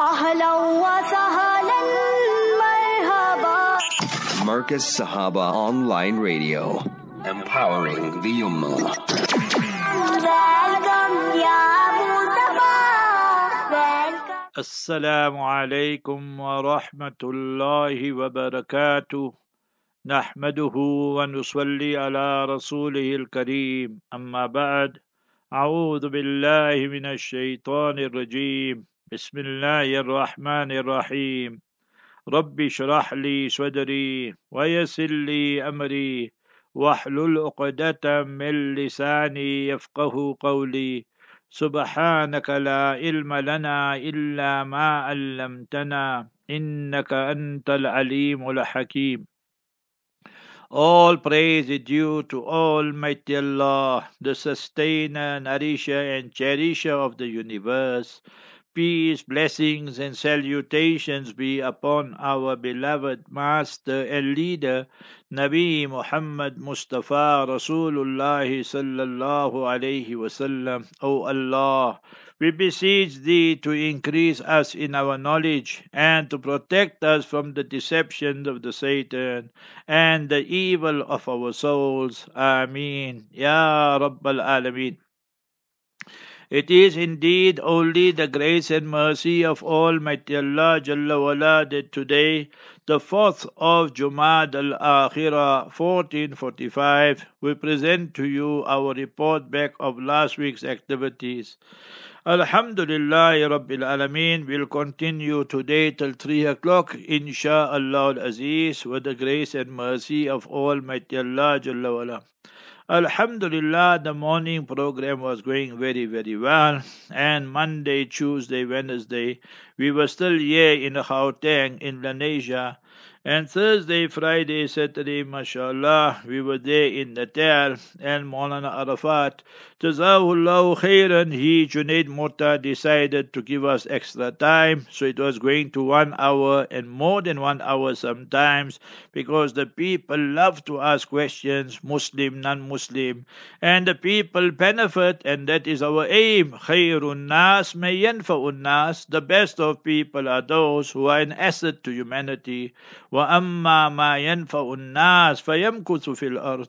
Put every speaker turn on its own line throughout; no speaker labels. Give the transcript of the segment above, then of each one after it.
أهلا وسهلا مرحبا.
Marcus Sahaba Online Radio. Empowering the Ummah.
Welcome يا مصطفى Welcome.
السلام عليكم ورحمة الله وبركاته. نحمده ونصلي على رسوله الكريم. أما بعد أعوذ بالله من الشيطان الرجيم. بسم الله الرحمن الرحيم رب اشرح لي صدري ويسر لي أمري واحلل عقدة من لساني يفقه قولي سبحانك لا علم لنا إلا ما علمتنا إنك أنت العليم الحكيم All praise is due to Almighty Allah, the sustainer, nourisher, and cherisher of the universe. Peace, blessings, and salutations be upon our beloved Master and Leader, Nabi Muhammad Mustafa Rasulullah sallallahu alayhi wasallam. O Allah, we beseech Thee to increase us in our knowledge and to protect us from the deceptions of the Satan and the evil of our souls. Ameen. Ya Rabbal Alameen. It is indeed only the grace and mercy of Almighty Allah Jalla wala that today, the 4th of Jumad al-Akhirah 1445, we present to you our report back of last week's activities. Alhamdulillah Rabbil Alameen will continue today till 3 o'clock, insha'Allah al-Aziz, with the grace and mercy of Almighty Allah Jalla wala. Alhamdulillah, the morning program was going very, very well. And Monday, Tuesday, Wednesday, we were still here in Gauteng, Lenasia. And Thursday, Friday, Saturday, mashallah, we were there in Natal. And Maulana Arafat, Jazahullah khairan, he, Junaid Mota, decided to give us extra time. So it was going to one hour and more than one hour sometimes because the people love to ask questions, Muslim, non-Muslim. And the people benefit and that is our aim. Khairun nas may yanfa'un nas. The best of people are those who are an asset to humanity. وَأَمَّا مَا يَنْفَعُ النَّاسِ فَيَمْكُثُ فِي الْأَرْضِ.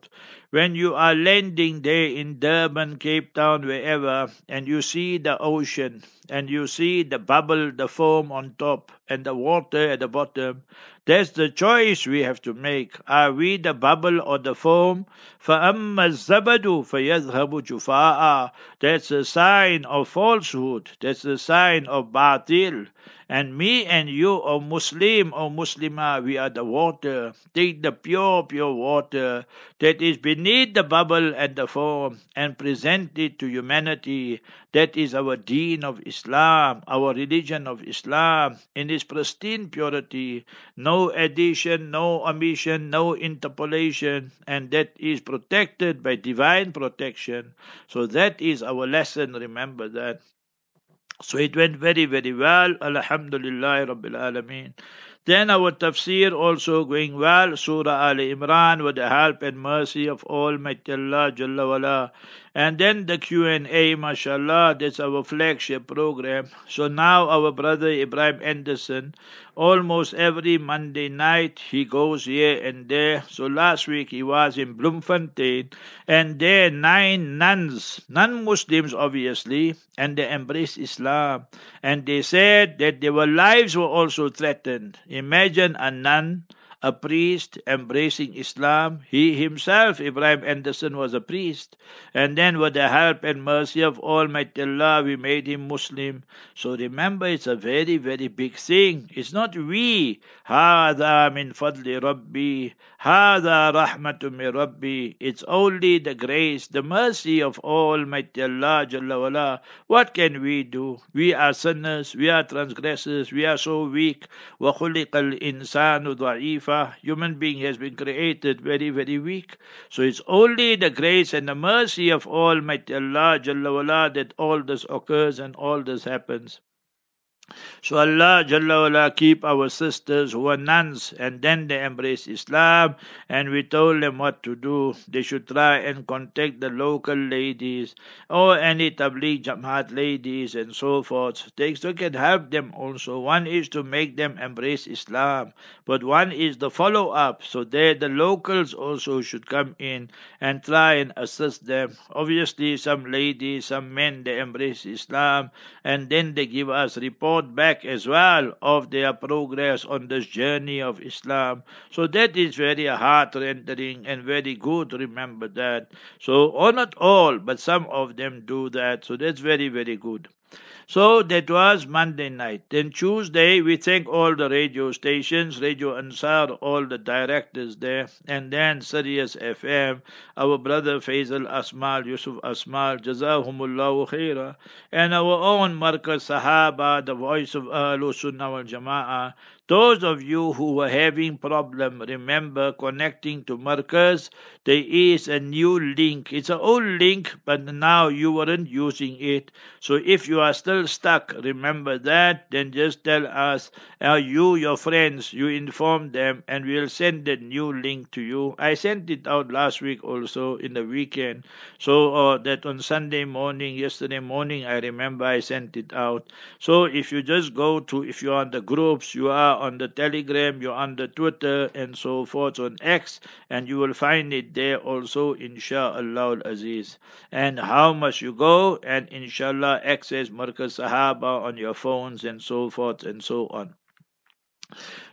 When you are landing there in Durban, Cape Town, wherever, and you see the ocean, and you see the bubble, the foam on top, and the water at the bottom, that's the choice we have to make. Are we the bubble or the foam? فَأَمَّا الزَّبَدُ فَيَذْهَبُ جُفَاءً That's a sign of falsehood. That's a sign of batil. And me and you, O Muslim, O Muslimah, we are the water. Take the pure, pure water that is beneath the bubble and the foam and present it to humanity. That is our deen of Islam, our religion of Islam, in its pristine purity. No addition, no omission, no interpolation, and that is protected by divine protection. So that is our lesson, remember that. So it went very, very well. Alhamdulillah Rabbil Alameen. Then our tafsir also going well. Surah Al Imran with the help and mercy of Almighty Allah Jalla wala. And then the Q&A, mashallah, that's our flagship program. So now our brother Ibrahim Anderson, almost every Monday night, he goes here and there. So last week he was in Bloemfontein, and there nine nuns, non-Muslims obviously, and they embraced Islam. And they said that their lives were also threatened. Imagine a nun a priest embracing Islam. He himself, Ibrahim Anderson, was a priest. And then, with the help and mercy of Almighty Allah, we made him Muslim. So remember, it's a very, very big thing. It's not we. هذا من فضل ربي هذا رحمة من ربي It's only the grace, the mercy of Almighty Allah Jalla wala. What can we do? We are sinners, we are transgressors, we are so weak. وخلق الإنسان ضعيفا Human being has been created very, very weak. So it's only the grace and the mercy of Almighty Allah Jalla wala that all this occurs and all this happens. So Allah Jalla wala keep our sisters who are nuns and then they embrace Islam and we told them what to do. They should try and contact the local ladies or any Tabligh Jamaat ladies and so forth. They can help them also. One is to make them embrace Islam, but one is the follow up. So there the locals also should come in and try and assist them. Obviously some ladies, some men they embrace Islam and then they give us back as well of their progress on this journey of Islam. So that is very heart rendering and very good. Remember that. So, or not all, but some of them do that. So that's very, very good. So that was Monday night. Then Tuesday, we thank all the radio stations, Radio Ansar, all the directors there, and then Sirius FM, our brother Faisal Asmal, Yusuf Asmal, Jazahumullahu Khaira, and our own Markaz Sahaba, the voice of Ahlul Sunnah wal Jama'ah, those of you who were having problem, remember connecting to Markaz, there is a new link. It's an old link, but now you weren't using it. So if you are still stuck, remember that, then just tell us, uh, you, your friends, you inform them, and we'll send the new link to you. I sent it out last week also in the weekend. So uh, that on Sunday morning, yesterday morning, I remember I sent it out. So if you just go to, if you're on the groups, you are on the Telegram, you're on the Twitter, and so forth on X, and you will find it there also, inshallah Al aziz. And how much you go, and inshallah access Markaz Sahaba on your phones, and so forth and so on.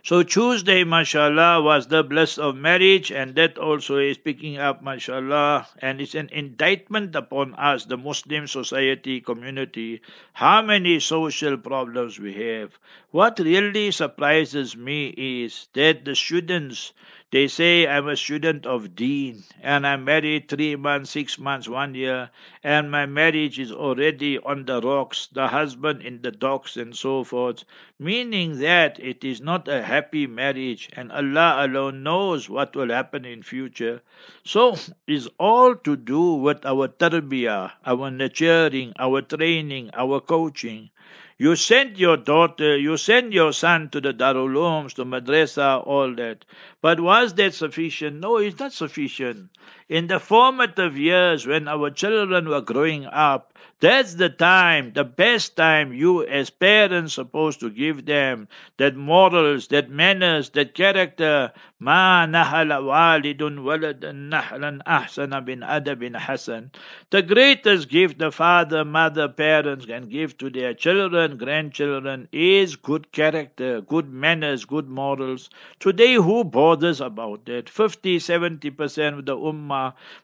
So Tuesday, mashallah, was the bliss of marriage, and that also is picking up, mashallah, and it's an indictment upon us, the Muslim society community, how many social problems we have. What really surprises me is that the students they say I'm a student of Deen and I'm married three months, six months, one year, and my marriage is already on the rocks, the husband in the docks and so forth, meaning that it is not a happy marriage and Allah alone knows what will happen in future. So is all to do with our tarbiyah, our nurturing, our training, our coaching. You send your daughter, you send your son to the Darul to madrasa, all that. But was that sufficient? No, it's not sufficient In the formative years when our children were growing up, that's the time, the best time you as parents supposed to give them that morals, that manners, that character. ما نهل والد ولدا نحلا أحسن bin أدب حسن. The greatest gift the father, mother, parents can give to their children, grandchildren is good character, good manners, good morals. Today who bothers about that? 50, 70% of the ummah,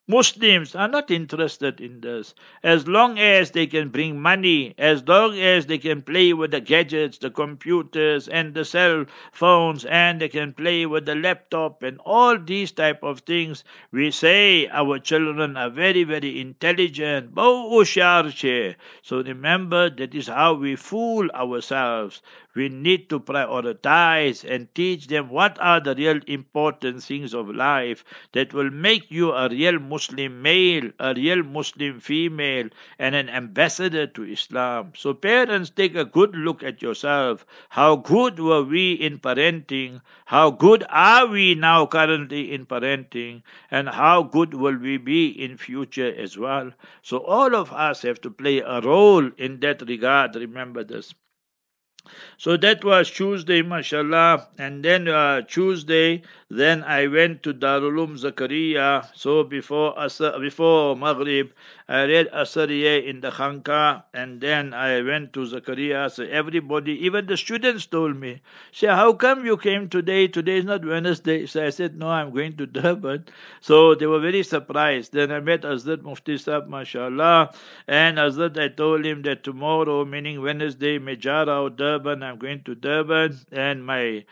Muslims are not interested in this. As long as they can bring money, as long as they can play with the gadgets, the computers and the cell phones, and they can play with the laptop and all these type of things, we say our children are very, very intelligent. So remember that is how we fool ourselves. We need to prioritize and teach them what are the real important things of life that will make you a real Muslim male, a real Muslim female, and an ambassador to Islam. So, parents, take a good look at yourself. How good were we in parenting? How good are we now currently in parenting? And how good will we be in future as well? So, all of us have to play a role in that regard. Remember this. So that was Tuesday, mashallah. And then uh, Tuesday, then I went to Darulum Zakaria. So before Asr, before Maghrib, I read Asariya in the Khanka, and then I went to Zakaria. So everybody, even the students told me, say, how come you came today? Today is not Wednesday. So I said, no, I'm going to Durban. So they were very surprised. Then I met Hazrat Mufti Sahib, mashallah. And Hazrat, I told him that tomorrow, meaning Wednesday, Mejara or Durban, I'm going to Durban. And my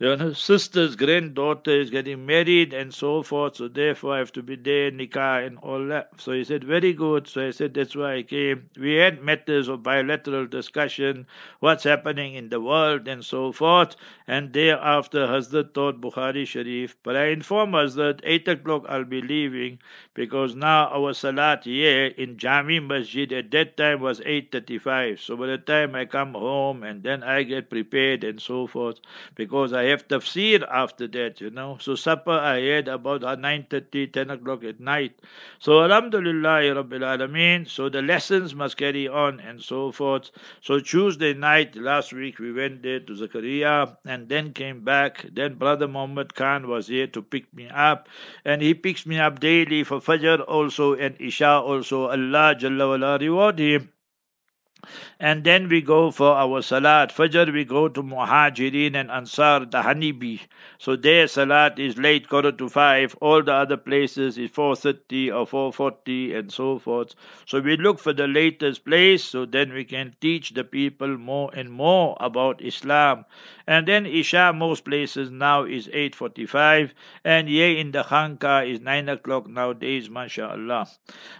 your sister's granddaughter is getting married and so forth, so therefore I have to be there, nikah and all that. So he said, very good. So I said, that's why I came. We had matters of bilateral discussion, what's happening in the world and so forth. And thereafter, Hazrat taught Bukhari Sharif. But I inform Hazrat, 8 o'clock I'll be leaving because now our salat here in Jami Masjid at that time was 8.35. So by the time I come home and then I get prepared and so forth, because I have tafsir after that, you know. So supper I had about uh, 9.30, 10 o'clock at night. So Alhamdulillah, Rabbil Alameen. So the lessons must carry on and so forth. So Tuesday night, last week, we went there to Zakaria and then came back. Then Brother Muhammad Khan was here to pick me up. And he picks me up daily for Fajr also and Isha also. Allah Jalla wala reward him. And then we go for our salat. Fajr we go to Muhajirin and Ansar, the honeybee. So their salat is late, quarter to five. All the other places is 4.30 or 4.40 and so forth. So we look for the latest place so then we can teach the people more and more about Islam. And then Isha, most places now is 8.45. And here in the Khanka is 9 o'clock nowadays, mashallah.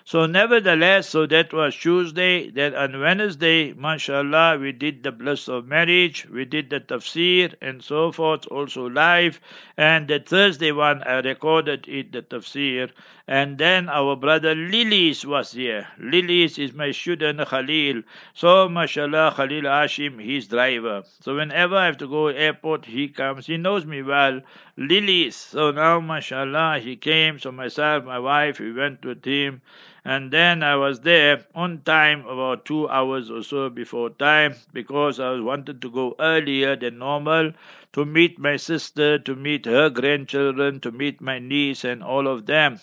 So nevertheless, so that was Tuesday. Then on Wednesday, mashallah, we did the bliss of marriage. We did the tafsir and so forth, also live. And the Thursday one, I recorded it, the tafsir. And then our brother Lilis was here. Lilis is my student Khalil. So, mashallah, Khalil Ashim, he's driver. So whenever I have to go airport, he comes. He knows me well. Lilis. So now, mashallah, he came. So myself, my wife, we went with him. And then I was there on time, about two hours or so before time, because I wanted to go earlier than normal to meet my sister, to meet her grandchildren, to meet my niece and all of them.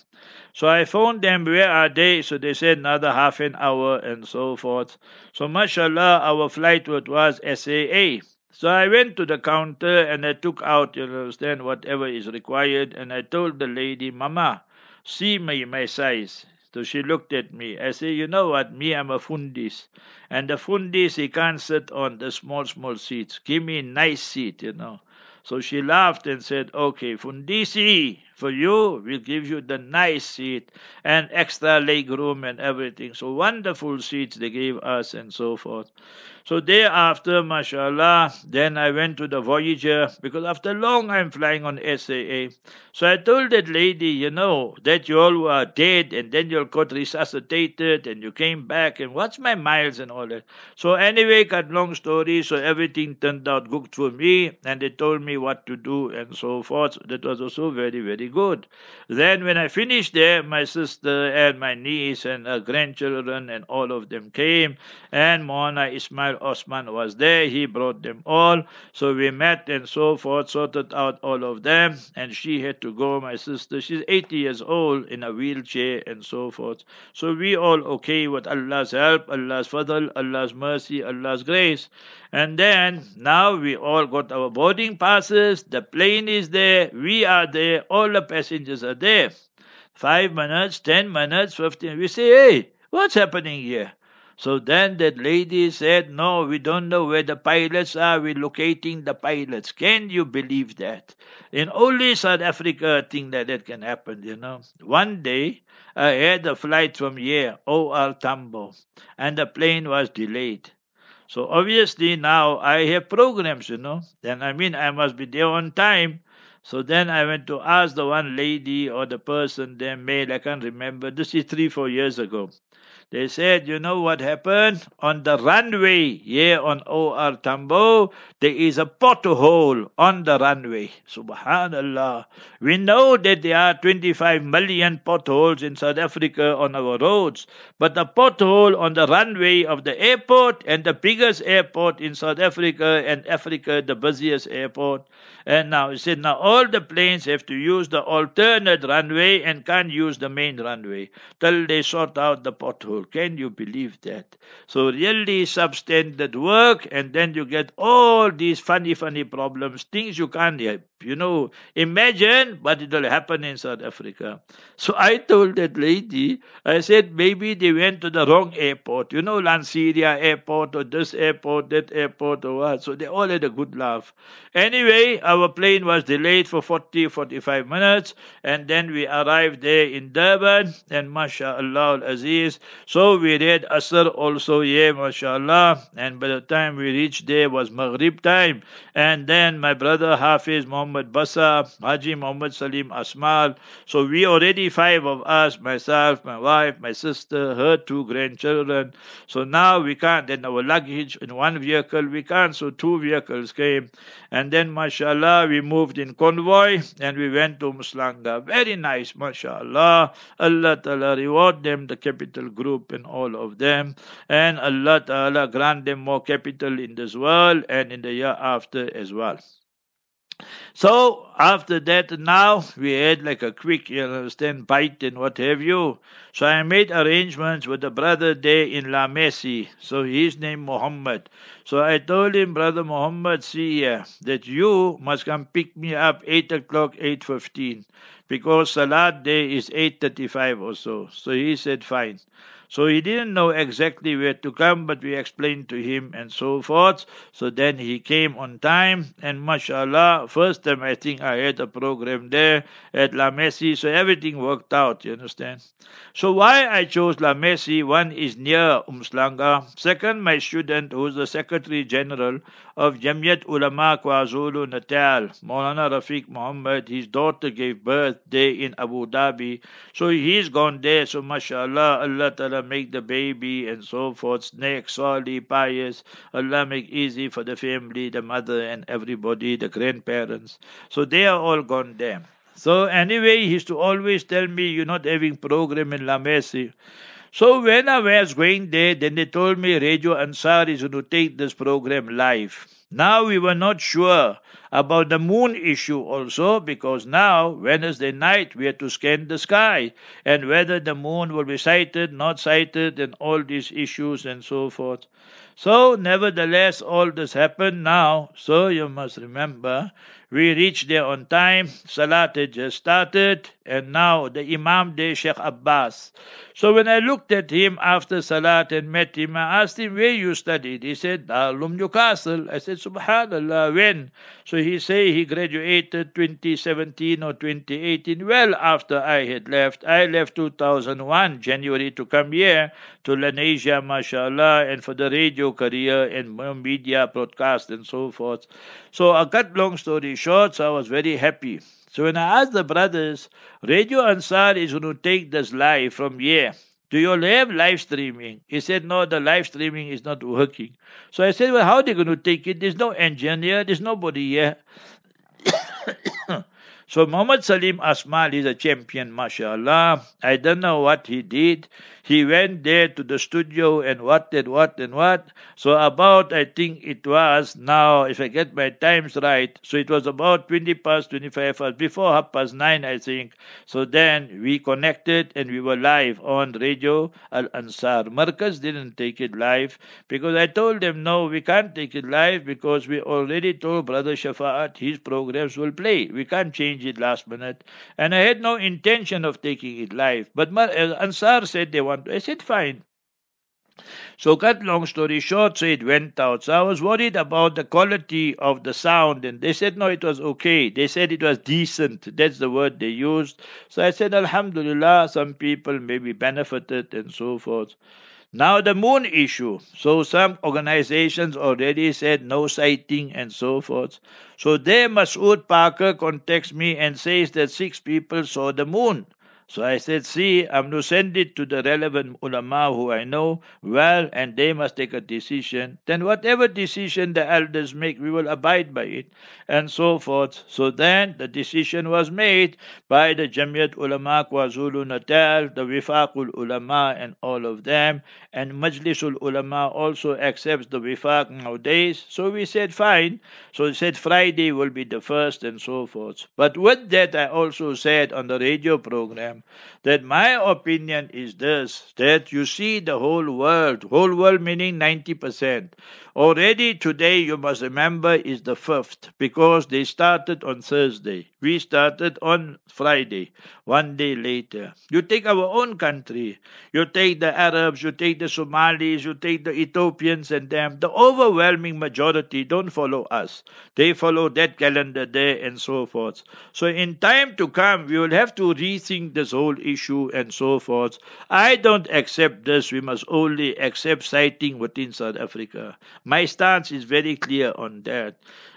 So I phoned them, where are they? So they said another half an hour and so forth. So mashallah, our flight was SAA. So I went to the counter and I took out, you understand, whatever is required, and I told the lady, Mama, see my, my size. So she looked at me. I said, you know what, me, I'm a fundis. And the fundis, he can't sit on the small, small seats. Give me a nice seat, you know. So she laughed and said, okay, fundisi, for you, we'll give you the nice seat and extra leg room and everything. So wonderful seats they gave us and so forth. So thereafter, mashallah, then I went to the Voyager because after long I'm flying on SAA. So I told that lady, you know, that you all were dead and then you all got resuscitated and you came back and what's my miles and all that. So anyway, cut long story, so everything turned out good for me and they told me what to do and so forth. That was also very, very good. Then when I finished there, my sister and my niece and her grandchildren and all of them came and Mona Ismail Osman was there. He brought them all. So we met and so forth, sorted out all of them. And she had to go, my sister. She's 80 years old in a wheelchair and so forth. So we all okay with Allah's help, Allah's fadl, Allah's mercy, Allah's grace. And then now we all got our boarding passes. The plane is there. We are there. All the passengers are there. Five minutes, ten minutes, fifteen. We say, hey, what's happening here? So then that lady said, No, we don't know where the pilots are. We're locating the pilots. Can you believe that? In only South Africa, a thing like that can happen, you know. One day, I had a flight from here, OR Tambo, and the plane was delayed. So obviously now I have programs, you know. Then I mean I must be there on time. So then I went to ask the one lady or the person, their mail, I can't remember. This is three, four years ago. They said, you know what happened? On the runway here on OR Tambo, there is a pothole on the runway. Subhanallah. We know that there are 25 million potholes in South Africa on our roads, but the pothole on the runway of the airport and the biggest airport in South Africa and Africa, the busiest airport. And now he said, now all the planes have to use the alternate runway and can't use the main runway till they sort out the pothole. Can you believe that? So really substandard work, and then you get all these funny, funny problems, things you can't. You know, imagine what it will happen in South Africa. So I told that lady, I said maybe they went to the wrong airport. You know, Lanseria airport or this airport, that airport or what. So they all had a good laugh. Anyway, our plane was delayed for 40, 45 minutes, and then we arrived there in Durban, and mashallah Al aziz. So we read Asr also, yeah, mashallah. And by the time we reached there was Maghrib time. And then my brother Hafiz Muhammad Basa, Haji Muhammad Salim Asmal. So we already five of us, myself, my wife, my sister, her two grandchildren. So now we can't, then our luggage in one vehicle, we can't. So two vehicles came. And then, mashallah, we moved in convoy and we went to Umhlanga. Very nice, mashallah. Allah Ta'ala reward them, the capital group and all of them. And Allah Ta'ala grant them more capital in this world and in the year after as well. So after that, now we had like a quick, you understand, bite and what have you. So I made arrangements with a brother there in La Mercy. So his name Muhammad. So I told him, brother Muhammad, see here, that you must come pick me up eight o'clock, eight fifteen, because Salat day is eight thirty-five or so. So he said, fine. So he didn't know exactly where to come, but we explained to him and so forth. So then he came on time, and mashallah, first time I think I had a program there at La Mercy, so everything worked out, you understand? So why I chose La Mercy, one is near Umhlanga. Second, my student, who's the Secretary General of Jamiat Ulama KwaZulu Natal, Maulana Rafiq Muhammad, his daughter gave birth there in Abu Dhabi. So he's gone there, so mashallah, Allah Ta'ala make the baby and so forth, next, solely, pious. Allah make easy for the family, the mother and everybody, the grandparents. So they are all gone there. So anyway, he used to always tell me, you're not having program in La Mercy. So when I was going there, then they told me Radio Ansar is going to take this program live. Now we were not sure about the moon issue also because now Wednesday night we had to scan the sky and whether the moon will be sighted, not sighted, and all these issues and so forth. So nevertheless all this happened now. So you must remember we reached there on time. Salat had just started, and now the Imam there, Sheikh Abbas. So when I looked at him after Salat and met him, I asked him where you studied. He said, Darul umm Newcastle. I said, Subhanallah, when? So he say he graduated 2017 or 2018, well after I had left. I left 2001, January, to come here to Lenasia, mashallah, and for the radio career and media broadcast and so forth. So a cut long story short, so I was very happy. So when I asked the brothers, Radio Ansar is going to take this live from here. Do you have live streaming? He said, No, the live streaming is not working. So I said, Well, how are they going to take it? There's no engineer, there's nobody here. so Muhammad Salim Asmal is a champion, mashallah. I don't know what he did. He went there to the studio and what and what and what. So about, I think it was now, if I get my times right, so it was about 20 past 25 past, before half past nine, I think. So then we connected and we were live on Radio Al Ansar. Markaz didn't take it live because I told them, no, we can't take it live because we already told Brother Shafa'at his programs will play. We can't change it last minute. And I had no intention of taking it live. But Mar- uh, Ansar said they want. I said, fine. So, cut long story short, so it went out. So I was worried about the quality of the sound, and they said no, it was okay. They said it was decent. That's the word they used. So I said, Alhamdulillah, some people maybe benefited and so forth. Now the moon issue. So some organizations already said no sighting and so forth. So there Masood Parker contacts me and says that six people saw the moon. So I said, see, I'm to send it to the relevant ulama who I know well, and they must take a decision. Then whatever decision the elders make, we will abide by it, and so forth. So then the decision was made by the Jamiat Ulama KwaZulu Natal, the Wifaqul Ulama, and all of them, and Majlisul Ulama also accepts the Wifaq nowadays. So we said, fine. So we said Friday will be the first, and so forth. But with that, I also said on the radio program, program that my opinion is this that you see the whole world, whole world meaning 90%. Already today, you must remember, is the fifth because they started on Thursday. We started on Friday, one day later. You take our own country, you take the Arabs, you take the Somalis, you take the Ethiopians and them. The overwhelming majority don't follow us. They follow that calendar there and so forth. So in time to come, we will have to rethink this whole issue and so forth. I don't accept this. We must only accept sighting within South Africa. My stance is very clear on that.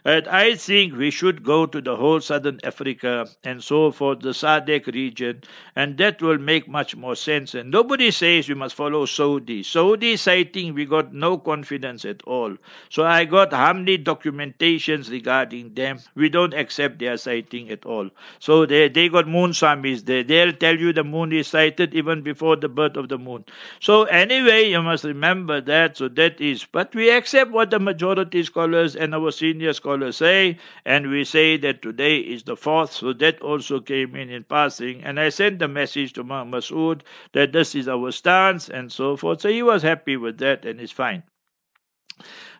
And I think we should go to the whole southern Africa and so forth, the SADC region, and that will make much more sense. And nobody says we must follow Saudi. Saudi sighting, we got no confidence at all. So I got how many documentations regarding them. We don't accept their sighting at all. So they, they got moon swamis there. They'll tell you the moon is sighted even before the birth of the moon. So anyway, you must remember that. So that is, but we accept what the majority scholars and our senior scholars scholars say, and we say that today is the fourth, so that also came in in passing. And I sent the message to Masood that this is our stance and so forth. So he was happy with that and it's fine.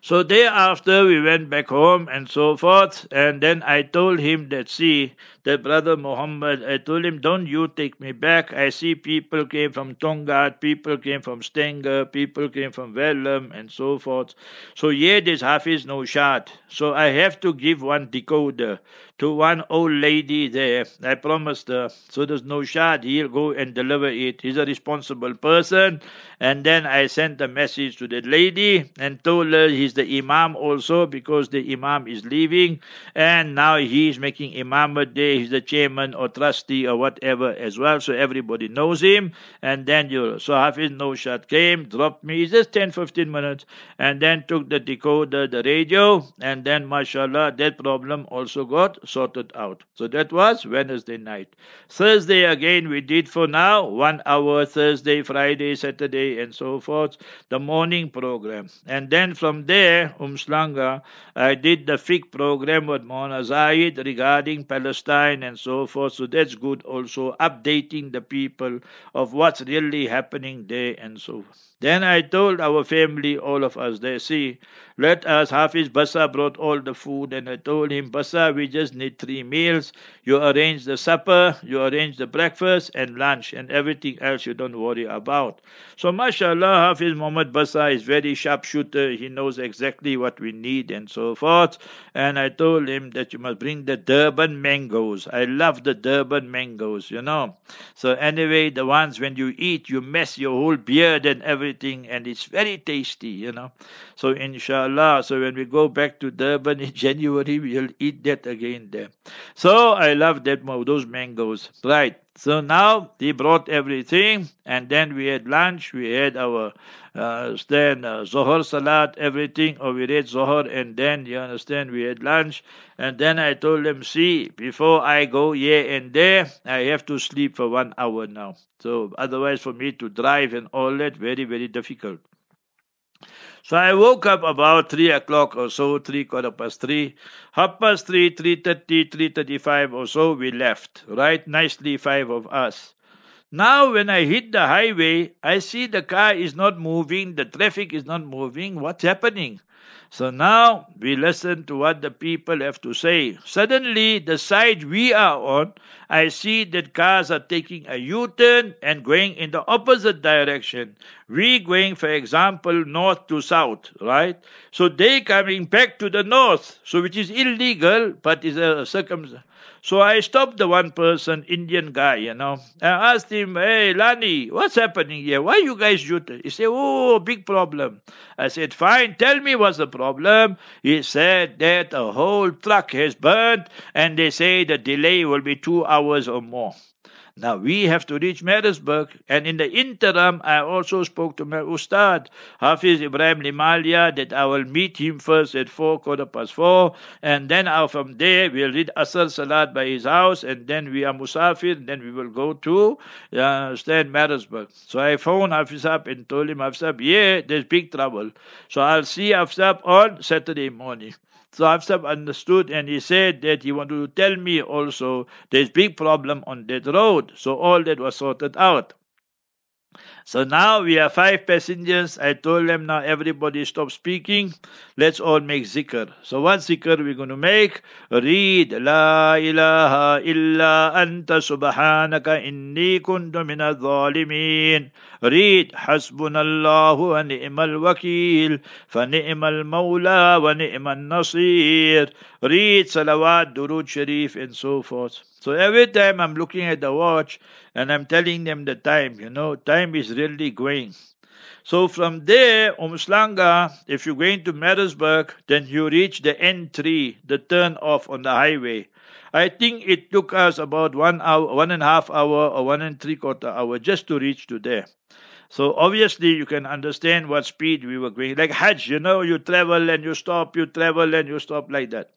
So thereafter we went back home and so forth, and then I told him that see that brother Muhammad, I told him, don't you take me back. I see people came from Tongaat, people came from Stanger, people came from Verulam and so forth. So yeah, there's Hafiz Naushad. So I have to give one decoder to one old lady there. I promised her. So there's Naushad. He'll go and deliver it. He's a responsible person. And then I sent a message to that lady and told her he's the imam also because the imam is leaving. And now he's making imam day. He's the chairman or trustee or whatever as well. So everybody knows him. And then you, so Hafiz Naushad came, dropped me. It's just 10, 15 minutes. And then took the decoder, the radio. And then, mashallah, that problem also got sorted out. So that was Wednesday night. Thursday again, we did for now one hour Thursday, Friday, Saturday, and so forth, the morning program. And then from there, Umhlanga, I did the fiqh program with Mona Zaid regarding Palestine and so forth. So that's good also, updating the people of what's really happening there and so forth. Then I told our family, all of us there, see, let us, Hafiz Basa brought all the food, and I told him, Basa, we just need three meals. You arrange the supper, you arrange the breakfast and lunch, and everything else you don't worry about. So, mashallah, Hafiz Muhammad Basa is very sharpshooter. He knows exactly what we need and so forth. And I told him that you must bring the Durban mangoes. I love the Durban mangoes, you know. So, anyway, the ones when you eat, you mess your whole beard and everything, and it's very tasty, you know. So, inshallah. So when we go back to Durban in January, we'll eat that again there. So I love that those mangoes. Right. So now he brought everything, and then we had lunch. We had our uh, then uh, Zohar Salat, everything. Or we read Zohar, and then you understand we had lunch. And then I told them, see, before I go here and there, I have to sleep for one hour now. So otherwise, for me to drive and all that, very very difficult. So I woke up about three o'clock or so, three quarter past three, half past three, three thirty, three thirty-five or so. We left. Right, nicely five of us. Now, when I hit the highway, I see the car is not moving, the traffic is not moving. What's happening? So now we listen to what the people have to say. Suddenly, the side we are on, I see that cars are taking a U turn and going in the opposite direction. We going, for example, north to south, right? So they coming back to the north, so which is illegal, but is a circumstance. So I stopped the one person, Indian guy, you know. I asked him, Hey, Lani, what's happening here? Why you guys shoot? He said, Oh, big problem. I said, Fine, tell me what's the problem. He said that a whole truck has burned and they say the delay will be two hours or more. Now we have to reach Maritzburg, and in the interim, I also spoke to my Ustad, Hafiz Ibrahim Limalia, that I will meet him first at four, quarter past four, and then out from there we'll read Asr Salat by his house, and then we are Musafir, and then we will go to uh, stand Maritzburg. So I phoned Hafiz up and told him, Hafiz up, yeah, there's big trouble. So I'll see Hafiz up on Saturday morning. So understood and he said that he wanted to tell me also there's big problem on that road. So all that was sorted out. So now we are five passengers. I told them now everybody stop speaking. Let's all make zikr. So what zikr we're going to make? Read La ilaha illa anta subhanaka inni kuntu min al-zalimin. Read Hasbunallahu wa ni'mal wakil fa ni'mal mawla wa ni'mal nasir. Read salawat, durud sharif and so forth. So every time I'm looking at the watch and I'm telling them the time, you know, time is really going. So from there, Umhlanga, if you're going to Maritzburg, then you reach the N3, the turn off on the highway. I think it took us about one hour, one and a half hour, or one and three quarter hour just to reach to there. So obviously you can understand what speed we were going. Like Hajj, you know, you travel and you stop, you travel and you stop like that.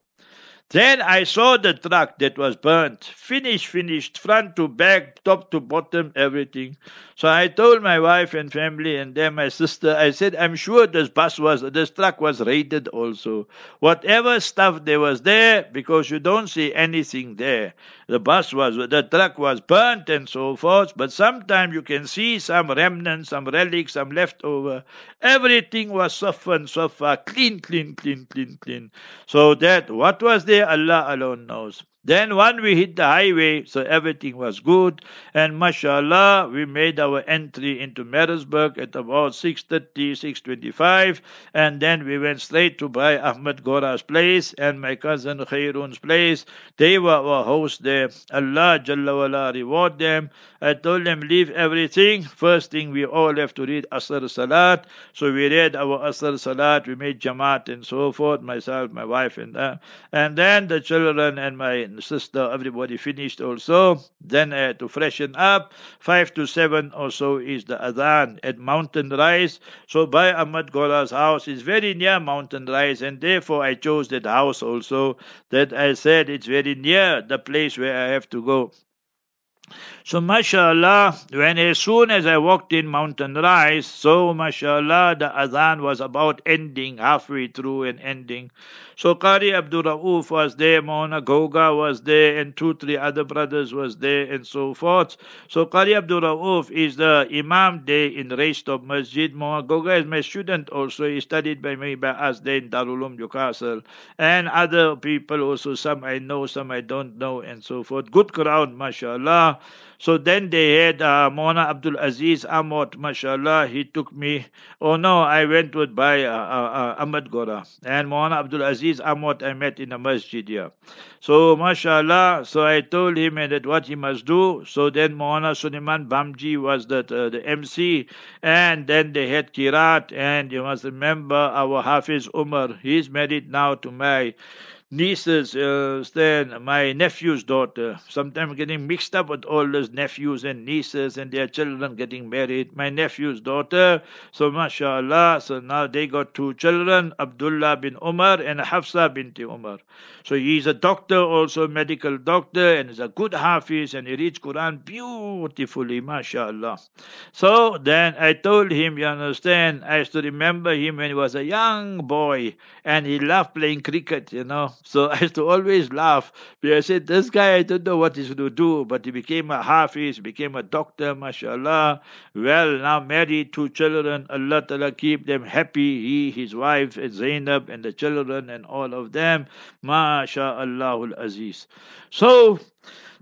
Then I saw the truck that was burnt, finished, finished, front to back, top to bottom, everything. So I told my wife and family and then my sister, I said, I'm sure this bus was, this truck was raided also. Whatever stuff there was there, because you don't see anything there. The bus was, the truck was burnt and so forth, but sometimes you can see some remnants, some relics, some leftover. Everything was safa and safa, clean, clean, clean, clean, clean. So that, what was there, الله الون نوز Then when we hit the highway, so everything was good, and mashallah, we made our entry into Maritzburg at about 6.30, 6.25, and then we went straight to Bhai Ahmed Gora's place and my cousin Khairun's place. They were our hosts there. Allah Jalla wala reward them. I told them, leave everything. First thing, we all have to read Asr Salat. So we read our Asr Salat, we made Jamaat and so forth, myself, my wife, and that. And then the children and my sister, everybody finished also. Then uh, to freshen up, five to seven or so is the adhan at Mountain Rise. So Bhai Ahmad Gora's house is very near Mountain Rise, and therefore I chose that house also. That I said it's very near the place where I have to go. So mashallah, when as soon as I walked in Mountain Rise, so mashallah, the adhan was about ending, halfway through and ending. So Qari Abdul Rauf was there, Mona Goga was there, and two, three other brothers was there, and so forth. So Qari Abdul Rauf is the Imam there in Raisethorpe Masjid. Mona Goga is my student also. He studied by me by us there in Darul umm, Newcastle. And other people also, some I know, some I don't know, and so forth. Good crowd, mashallah. So then they had uh, Mona Abdul Aziz Ahmad, mashallah, he took me. Oh no, I went with by uh, uh, Ahmad Gora. And Mona Abdul Aziz Ahmad I met in the masjid here. So mashallah, so I told him that what he must do. So then Mona Suleiman Bamji was the, uh, the MC. And then they had Kirat. And you must remember our Hafiz Umar. He's married now to my nieces, uh, then my nephew's daughter. Sometimes getting mixed up with all those nephews and nieces and their children getting married. My nephew's daughter, so mashallah, so now they got two children, Abdullah bin Umar and Hafsa binti Umar. So he's a doctor, also medical doctor, and is a good hafiz, and he reads Quran beautifully, mashallah. So then I told him, you understand, I used to remember him when he was a young boy, and he loved playing cricket, you know. So I used to always laugh. Because I said, this guy, I don't know what he's going to do, but he became a hafiz, became a doctor, mashallah. Well, now married, two children, Allah Ta'ala keep them happy. He, his wife, and Zainab, and the children, and all of them. MashaAllah Aziz. So,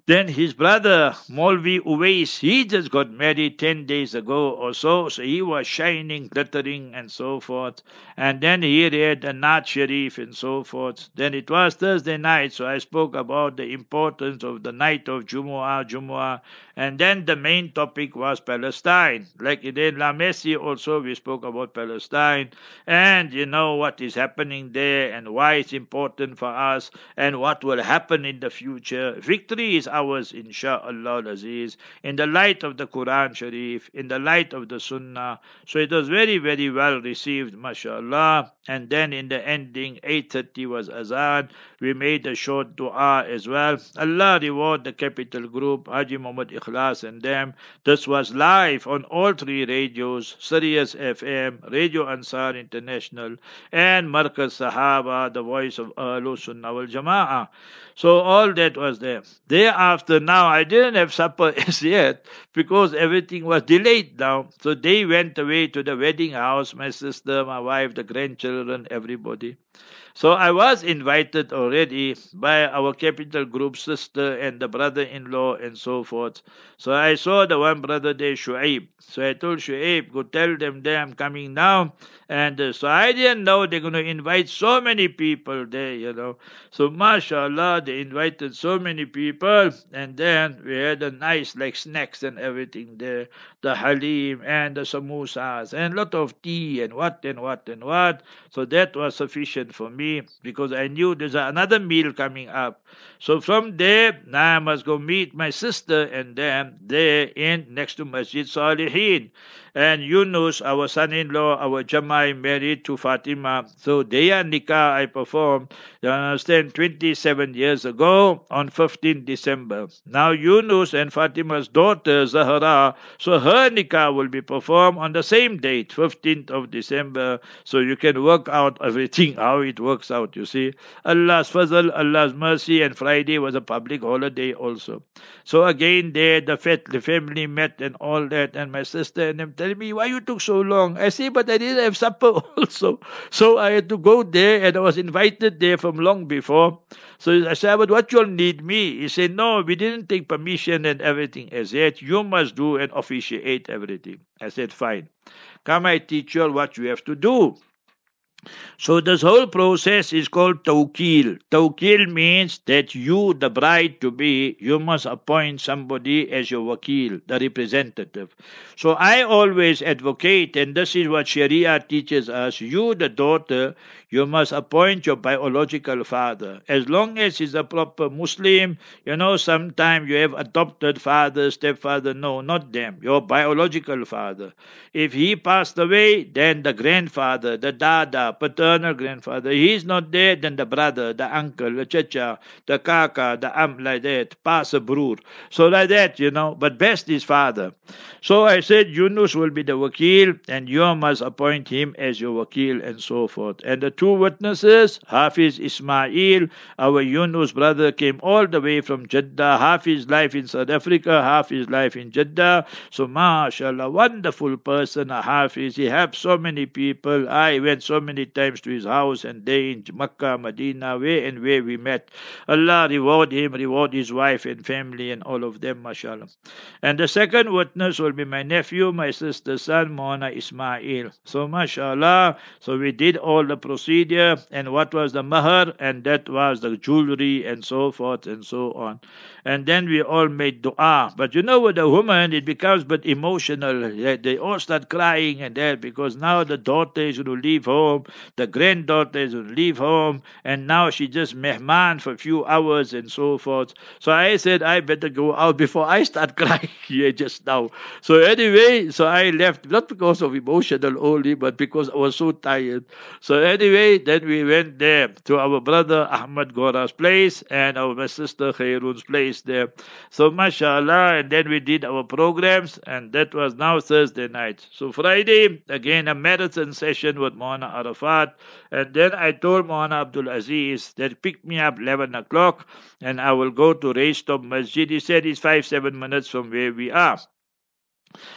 then his brother, Molvi Uwais, he just got married 10 days ago or so, so he was shining, glittering, and so forth. And then he read the Naat Sharif and so forth. Then it was Thursday night, so I spoke about the importance of the night of Jumu'ah, Jumu'ah. And then the main topic was Palestine. Like in La Mercy also, we spoke about Palestine. And you know what is happening there and why it's important for us and what will happen in the future. Victory is hours, insha'Allah Aziz, in the light of the Quran Sharif, in the light of the Sunnah. So it was very, very well received, mashallah. And then in the ending, 8.30 was Azan. We made a short dua as well. Allah reward the Capital Group, Haji Muhammad Ikhlas and them. This was live on all three radios, Sirius FM, Radio Ansar International, and Markaz Sahaba, the voice of Ahlul Sunnah wal Jama'ah. So all that was there. Thereafter, now I didn't have supper as yet because everything was delayed now. So they went away to the wedding house, my sister, my wife, the grandchildren, everybody. So I was invited already by our capital group sister and the brother-in-law and so forth. So I saw the one brother there, Shuaib. So I told Shuaib, go tell them there I'm coming now. And uh, so I didn't know they're going to invite so many people there, you know. So mashallah, they invited so many people. And then we had a nice like snacks and everything there. The halim and the samosas and lot of tea and what and what and what. So that was sufficient for me because I knew there's another meal coming up. So from there, now I must go meet my sister and them there in next to Masjid Salihin. And Yunus, our son-in-law, our Jamai, married to Fatima. So their nikah I performed, you understand, 27 years ago on 15 December. Now Yunus and Fatima's daughter, Zahra, so her nikah will be performed on the same date, 15th of December. So you can work out everything, how it works out, you see. Allah's fazl, Allah's mercy, and Friday was a public holiday also. So again, there the, the family met and all that, and my sister and them tell me, why you took so long? I say, but I didn't have supper also. So I had to go there and I was invited there from long before. So I said, but what you'll need me? He said, no, we didn't take permission and everything as yet. You must do and officiate everything. I said, fine. Come, I teach you all what you have to do. So this whole process is called tawkil. Tawkil means that you, the bride to be, you must appoint somebody as your wakil, the representative. So I always advocate, and this is what Sharia teaches us, you, the daughter, you must appoint your biological father. As long as he's a proper Muslim, you know, sometimes you have adopted father, stepfather. No, not them. Your biological father. If he passed away, then the grandfather, the dada, paternal grandfather. He's not there, then the brother, the uncle, the chacha, the kaka, the am, like that. Pass a brur. So like that, you know. But best is father. So I said Yunus will be the wakil, and you must appoint him as your wakil, and so forth. And the two witnesses, Hafiz Ismail, our Yunus brother, came all the way from Jeddah, half his life in South Africa, half his life in Jeddah. So, mashallah, wonderful person, Hafiz. He helped so many people. I went so many times to his house and they in Makkah, Medina, where and where we met. Allah reward him, reward his wife and family and all of them, mashallah. And the second witness will be my nephew, my sister's son, Mona Ismail. So, mashallah, so we did all the procedure and what was the mahar and that was the jewelry and so forth and so on and then we all made dua. But you know, with a woman, it becomes but emotional. They all start crying and that because now the daughter is going to leave home, the granddaughter is going to leave home, and now she just mehman for a few hours and so forth. So I said, I better go out before I start crying here just now. So anyway, so I left, not because of emotional only, but because I was so tired. So anyway, then we went there to our brother Ahmad Gora's place and our sister Khairun's place there. So, mashallah, and then we did our programs, and that was now Thursday night. So, Friday, again, a marathon session with Mona Arafat, and then I told Mona Abdul Aziz that pick me up 11 o'clock, and I will go to Raisethorpe Masjid. He said it's five, seven minutes from where we are.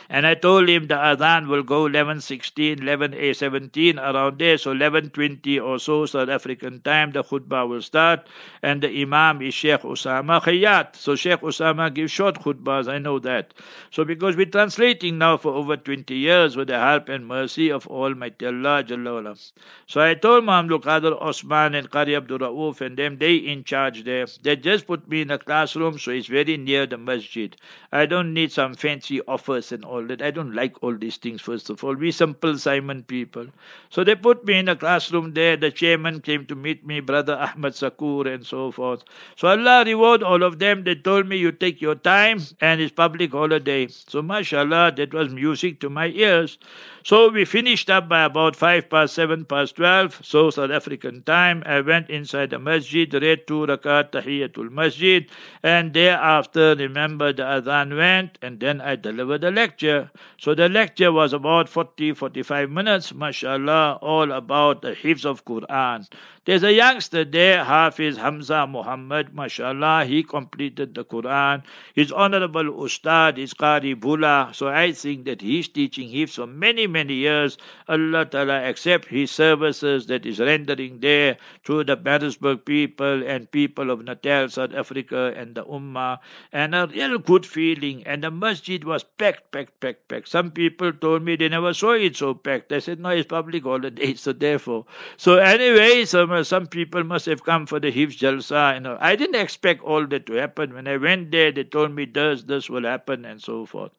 And I told him the adhan will go 11.16, 11.17 around there. So 11.20 or so South African time, the khutbah will start. And the imam is Sheikh Osama Khayyat. So Sheikh Osama gives short khutbahs, I know that. So because we're translating now for over 20 years with the help and mercy of Almighty Allah Jalla So I told Muhammad Qadir Osman and Qari Abdul Rauf and them, they in charge there. They just put me in a classroom so it's very near the masjid. I don't need some fancy office and all that. I don't like all these things, first of all. We simple Simon people. So they put me in a classroom there. The chairman came to meet me, Brother Ahmad Sakur, and so forth. So Allah reward all of them. They told me, you take your time, and it's public holiday. So, mashallah, that was music to my ears. So we finished up by about 5 past 7 past 12, so South African time. I went inside the masjid, read two rakat tahiyatul masjid, and thereafter, remember, the adhan went, and then I delivered the lecture. So the lecture was about 40 45 minutes, mashallah, all about the hifz of Quran. There's a youngster there, Hafiz Hamza Muhammad, mashallah, he completed the Quran. His honorable Ustad is Qari Bula, so I think that he's teaching hifz for many, many years. Allah Ta'ala accept his services that is rendering there to the Maritzburg people and people of Natal, South Africa, and the Ummah, and a real good feeling. And the masjid was packed, packed, packed, packed. Some people told me they never saw it so packed. I said, no, it's public holiday, so therefore. So anyway, some some people must have come for the Hifz Jalsa. You know, I didn't expect all that to happen. When I went there, they told me this, this will happen, and so forth.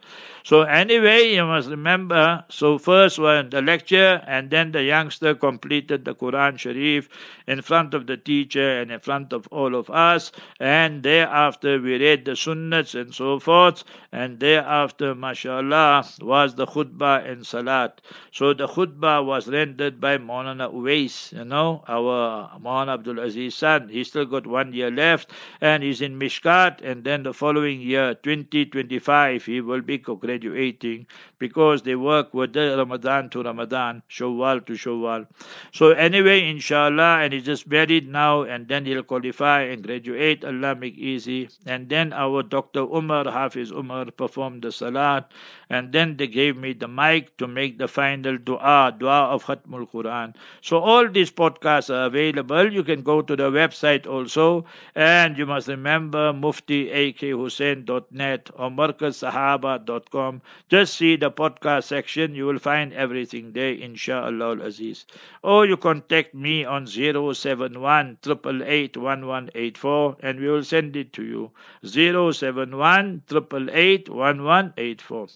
So anyway, you must remember. So first was the lecture, and then the youngster completed the Quran Sharif in front of the teacher and in front of all of us. And thereafter, we read the Sunnats and so forth. And thereafter, mashallah, was the khutbah and salat. So the khutbah was rendered by Maulana Uwais, you know, our uh, Abdul Aziz son. He's still got one year left and he's in Mishkat. And then the following year, 2025, he will be graduating because they work with the Ramadan to Ramadan, Shawwal to Shawwal. So anyway, inshallah, and he's just married now and then he'll qualify and graduate. Allah make easy. And then our Dr. Umar, Hafiz Umar, performed the salat. And then they gave me the mic to make the final dua, dua of Khatmul Quran. So all these podcasts are available. You can go to the website also, and you must remember muftiakhussain.net or markazsahaba.com. Just see the podcast section. You will find everything there, inshallah aziz. Or you contact me on 071 1184 and we will send it to you. 071 1184.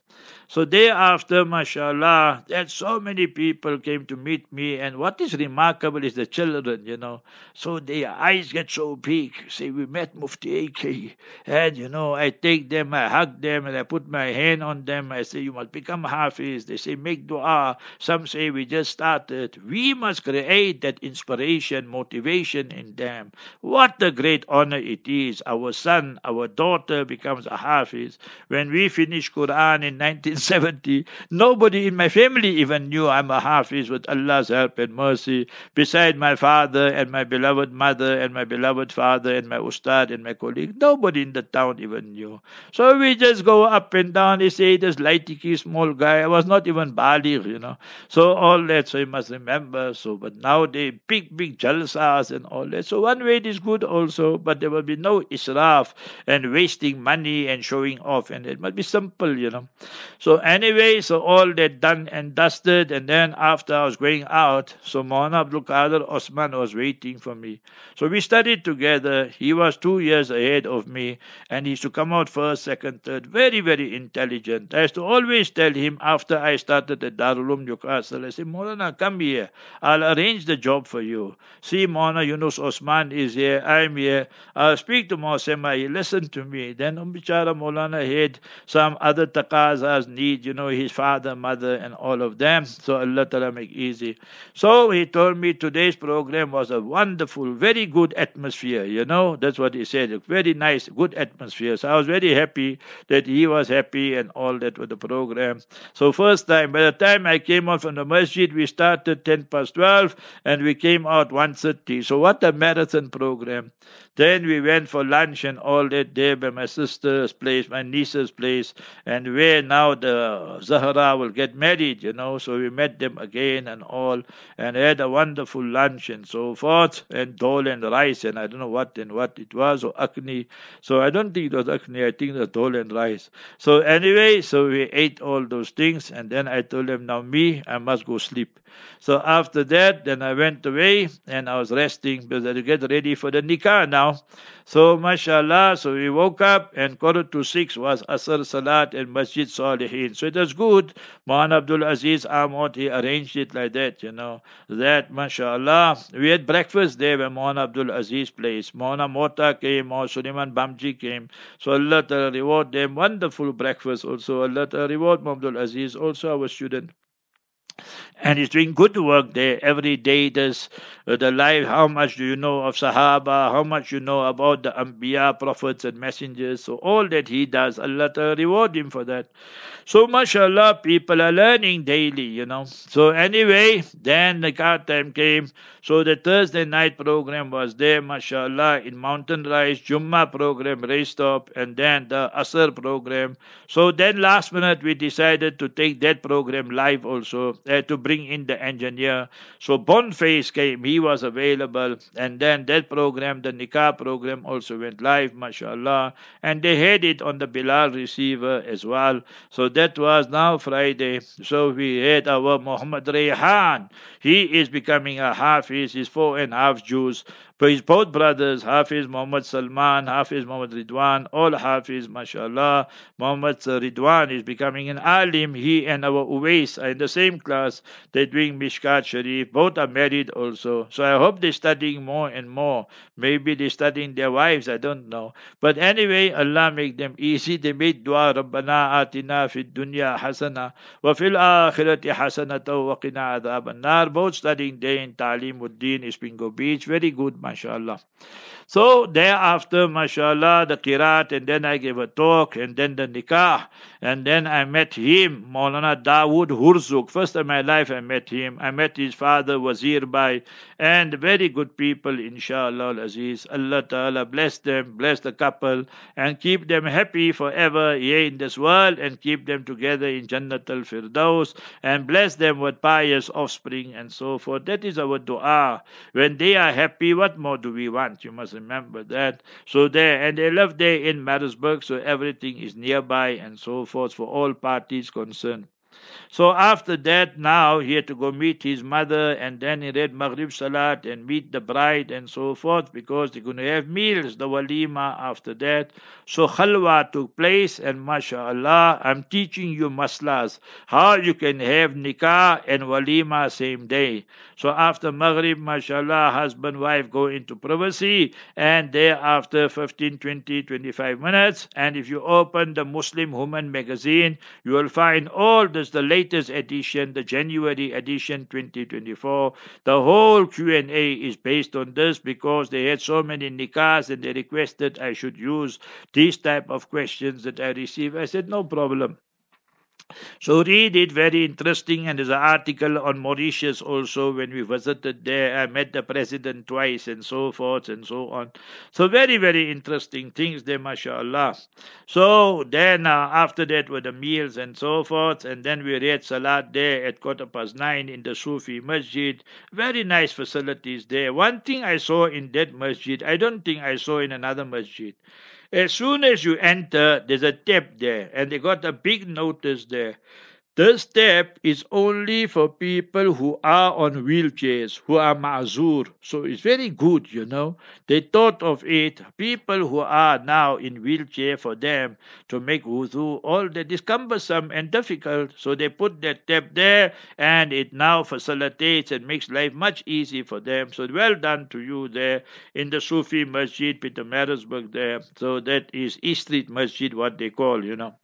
So thereafter, mashallah, that so many people came to meet me. And what is remarkable is the children, you know. So their eyes get so big. Say, we met Mufti AK. And, you know, I take them, I hug them, and I put my hand on them. I say, you must become Hafiz. They say, make dua. Some say, we just started. We must create that inspiration, motivation in them. What a great honor it is. Our son, our daughter becomes a Hafiz. When we finish Quran in 1970, nobody in my family even knew I'm a Hafiz with Allah's help and mercy. Beside my father and my beloved mother and my beloved father and my ustad and my colleague, nobody in the town even knew. So we just go up and down. They say this lightiki small guy. I was not even Bali, you know. So all that, so you must remember. So, but now they big, big jalsas and all that. So one way it is good also, but there will be no israf and wasting money and showing off, and it must be simple, you know. So anyway, so all that done and dusted, and then after I was going out, so Maulana Abdul Qadir Osman was waiting for me. So we studied together. He was two years ahead of me, and he used to come out first, second, third. Very, very intelligent. I used to always tell him after I started at Darul Uloom Newcastle, I said, Maulana, come here. I'll arrange the job for you. See, Maulana Yunus Osman is here. I'm here. I'll speak to Mausema. He listened to me. Then Umbichara Maulana had some other takazas need, you know, his father, mother, and all of them. So Allah Ta'ala make easy. So he told me today's program was a wonderful, very good atmosphere, you know. That's what he said. A very nice, good atmosphere. So I was very happy that he was happy and all that with the program. So first time, by the time I came out from the masjid, we started 10 past 12 and we came out 1.30. So what a marathon program. Then we went for lunch and all that there by my sister's place, my niece's place, and where now the Zahra will get married, you know. So we met them again and all, and had a wonderful lunch and so forth, and dole and rice, and I don't know what and what it was, or akni. So I don't think it was akni, I think it was dole and rice. So anyway, so we ate all those things, and then I told them, now me, I must go sleep. So after that, then I went away and I was resting because I had to get ready for the nikah now. So, mashallah, so we woke up and quarter to six was Asr Salat and Masjid Salihin. So it was good. Mohan Abdul Aziz Ahmad, he arranged it like that, you know. That, mashallah. We had breakfast there when Mohan Abdul Aziz place. Mohan Mota came, or Suleiman Bamji came. So Allah Ta'ala reward them. Wonderful breakfast also. Allah Ta'ala reward Maan Abdul Aziz, also our student and he's doing good work there every day. Does uh, the life? How much do you know of Sahaba? How much you know about the Anbiya, prophets, and messengers? So all that he does, Allah reward him for that. So mashallah, people are learning daily, you know. So anyway, then the car time came. So the Thursday night program was there, mashallah, in Mountain Rise, Jummah program Raisethorpe, and then the Asr program. So then last minute we decided to take that program live also uh, to bring in the engineer. So Boniface came, he was available, and then that program, the Nikah program, also went live, mashallah, and they had it on the Bilal receiver as well. So that was now Friday. So we had our Muhammad Rayhan. He is becoming a Hafiz, he's four and a half juz. But his both brothers, Hafiz Muhammad Salman, Hafiz Muhammad Ridwan, all Hafiz, mashallah. Muhammad Ridwan is becoming an alim. He and our Uwais are in the same class. They're doing Mishkat Sharif. Both are married also. So I hope they're studying more and more. Maybe they're studying their wives. I don't know. But anyway, Allah make them easy. They made dua, Rabbana atina fid dunya hasana wa fil akhirati hasanata wa qina adhaban nar. Both studying there in Talim Uddin, Isipingo Beach. Very good, mashallah. So thereafter, mashallah, the kirat, and then I gave a talk, and then the nikah, and then I met him, Maulana Dawood Hurzuk. First in my life I met him. I met his father, Wazir Bhai, and very good people, inshallah, Aziz. Allah Ta'ala bless them, bless the couple, and keep them happy forever here in this world, and keep them together in Jannat al Firdaus, and bless them with pious offspring and so forth. That is our dua. When they are happy, what more do we want? You must remember that. So there, and they live there in Maritzburg, so everything is nearby and so forth for all parties concerned. So after that, now he had to go meet his mother, and then he read Maghrib Salat and meet the bride and so forth because they're going to have meals, the walima after that. So khalwa took place, and mashallah, I'm teaching you maslas, how you can have nikah and walima same day. So after Maghrib, mashallah, husband, wife go into privacy, and thereafter 15, 20, 25 minutes. And if you open the Muslim Woman magazine, you will find all this, the latest edition, the January edition 2024. The whole Q&A is based on this because they had so many nikahs and they requested I should use these type of questions that I receive. I said, no problem. So read it, very interesting. And there's an article on Mauritius also when we visited there. I met the president twice and so forth and so on. So very, very interesting things there, mashallah. So then uh, after that were the meals and so forth. And then we read Salat there at quarter past nine in the Sufi Masjid. Very nice facilities there. One thing I saw in that masjid, I don't think I saw in another masjid. As soon as you enter, there's a tap there, and they got a big notice there. This step is only for people who are on wheelchairs, who are ma'zur. So it's very good, you know. They thought of it. People who are now in wheelchair for them to make wudu, all that is cumbersome and difficult. So they put that step there and it now facilitates and makes life much easier for them. So well done to you there in the Sufi Masjid, Pietermaritzburg there. So that is East Street Masjid, what they call, you know.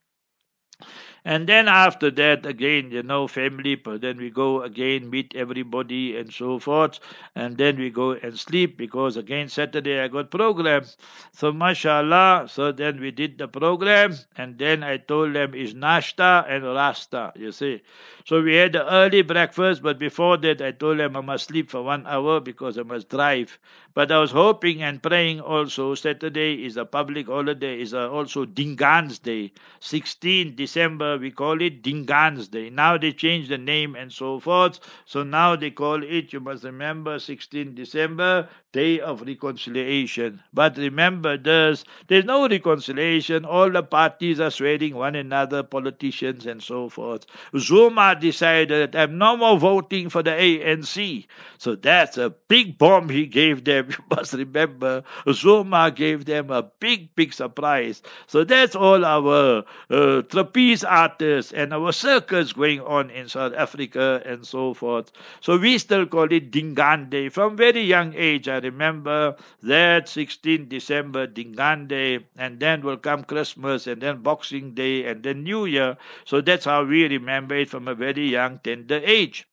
And then after that, again, you know, family, but then we go again, meet everybody and so forth. And then we go and sleep because again, Saturday I got program. So mashallah, so then we did the program. And then I told them is nashta and rasta, you see. So we had the early breakfast, but before that I told them I must sleep for one hour because I must drive. But I was hoping and praying also Saturday is a public holiday, is also Dingaan's Day, 16 December December, we call it Dingaan's Day. Now they changed the name and so forth. So now they call it, you must remember, 16 December, Day of Reconciliation. But remember this, there's no reconciliation. All the parties are swearing one another, politicians and so forth. Zuma decided, I'm no more voting for the ANC. So that's a big bomb he gave them. You must remember, Zuma gave them a big, big surprise. So that's all our uh, trapeze and our circus going on in South Africa and so forth. So we still call it Dingaan Day. From very young age, I remember that 16 December, Dingaan Day, and then will come Christmas, and then Boxing Day, and then New Year. So that's how we remember it from a very young, tender age.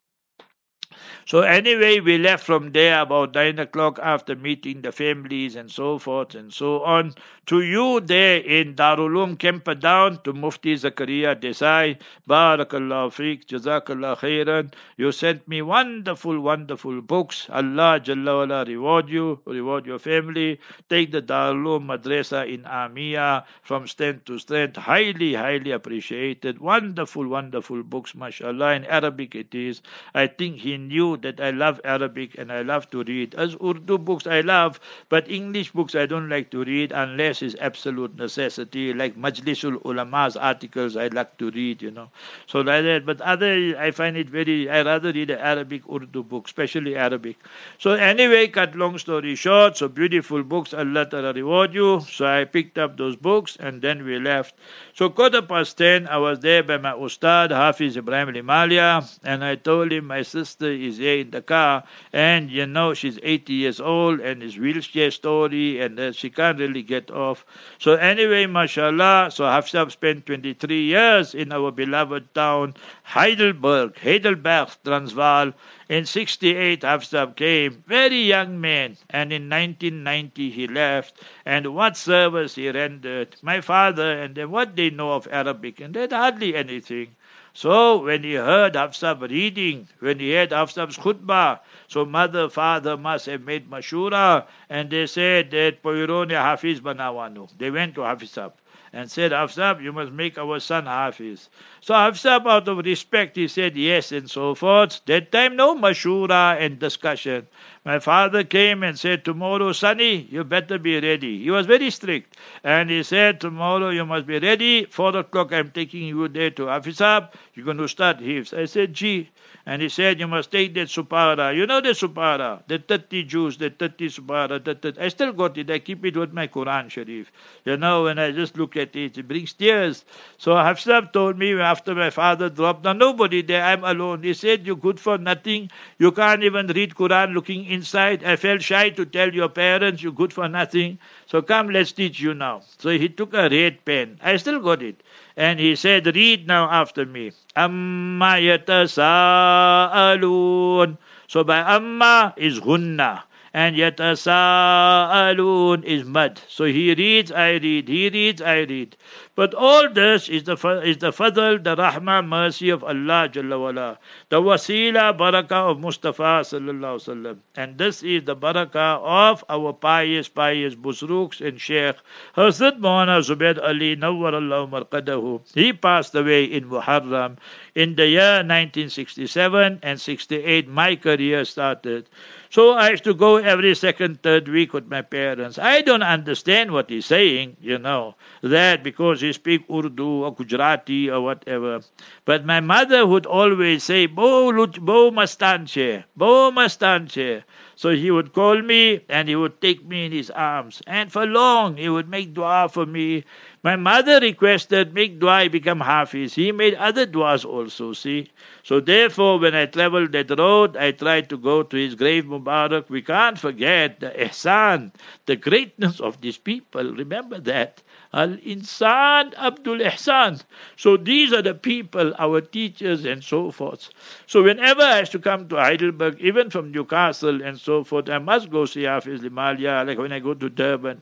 So anyway, we left from there about nine o'clock after meeting the families and so forth and so on. To you there in Darul Uloom Camperdown, to Mufti Zakaria Desai, Barakallah Fiq, Jazakallah Khairan. You sent me wonderful, wonderful books. Allah Jalla wala reward you, reward your family. Take the Darulum Madrasa in Amia from strength to strength. Highly, highly appreciated. Wonderful, wonderful books, mashallah. In Arabic it is. I think he knew that I love Arabic and I love to read. As Urdu books I love, but English books I don't like to read unless it's absolute necessity, like Majlisul Ulama's articles I like to read, you know. So like that. But other, I find it very, I rather read Arabic Urdu book, especially Arabic. So anyway, cut long story short, so beautiful books, Allah Ta'ala reward you. So I picked up those books and then we left. So quarter past ten, I was there by my Ustad, Hafiz Ibrahim Limalia, and I told him my sister is here in the car, and you know she's 80 years old and is wheelchair story, and uh, she can't really get off. So anyway, mashallah, so Hafsab spent 23 years in our beloved town, Heidelberg, Heidelberg, Transvaal. In 68, Hafsab came, very young man, and in 1990 he left. And what service he rendered. My father and them, what they know of Arabic, and they had hardly anything. So when he heard Hafsab reading, when he heard Hafsab's khutbah, so mother, father must have made mashura, and they said that Poirone Hafiz Banawanu. They went to Hafizab and said, Hafsab, you must make our son Hafiz. So Hafsab, out of respect, he said yes and so forth. That time, no mashura and discussion. My father came and said, Tomorrow, Sonny, you better be ready. He was very strict. And he said, Tomorrow you must be ready. Four o'clock, I'm taking you there to Hafizab. You're going to start Hifz. I said, Gee. And he said, You must take that supara. You know the supara, the 30 juz, the 30 supara. The 30. I still got it. I keep it with my Quran Sharif. You know, when I just look at it, it brings tears. So Hafsab told me after my father dropped, now nobody there, I'm alone. He said, You're good for nothing. You can't even read Quran looking inside. I felt shy to tell your parents, You're good for nothing. So come, let's teach you now. So he took a red pen. I still got it. And he said, Read now after me. Amma yatasa'alun. So by Amma is ghunna. And yatasa'alun is mud. So he reads, I read. He reads, I read. But all this is the is the fadl, the rahmah, mercy of Allah Jalla wala, the wasila, barakah of Mustafa sallallahu sallam. And this is the barakah of our pious, pious busruks and sheikh Hazrat Maulana Zubair Ali Nawwar Allah marqadahu. He passed away in Muharram in the year 1967 and 68. My career started. So I used to go every second, third week with my parents. I don't understand what he's saying, you know, that because he speak Urdu or Gujarati or whatever. But my mother would always say, Bo, bo mastanche, bo mastanche. So he would call me and he would take me in his arms. And for long he would make dua for me. My mother requested, make dua, become hafiz. He made other duas also, see. So therefore, when I traveled that road, I tried to go to his grave Mubarak. We can't forget the ihsan, the greatness of these people. Remember that. Al Insan Abdul Ihsan. So these are the people, our teachers and so forth. So whenever I have to come to Heidelberg, even from Newcastle and so forth, I must go see Hafiz Limalia, like when I go to Durban.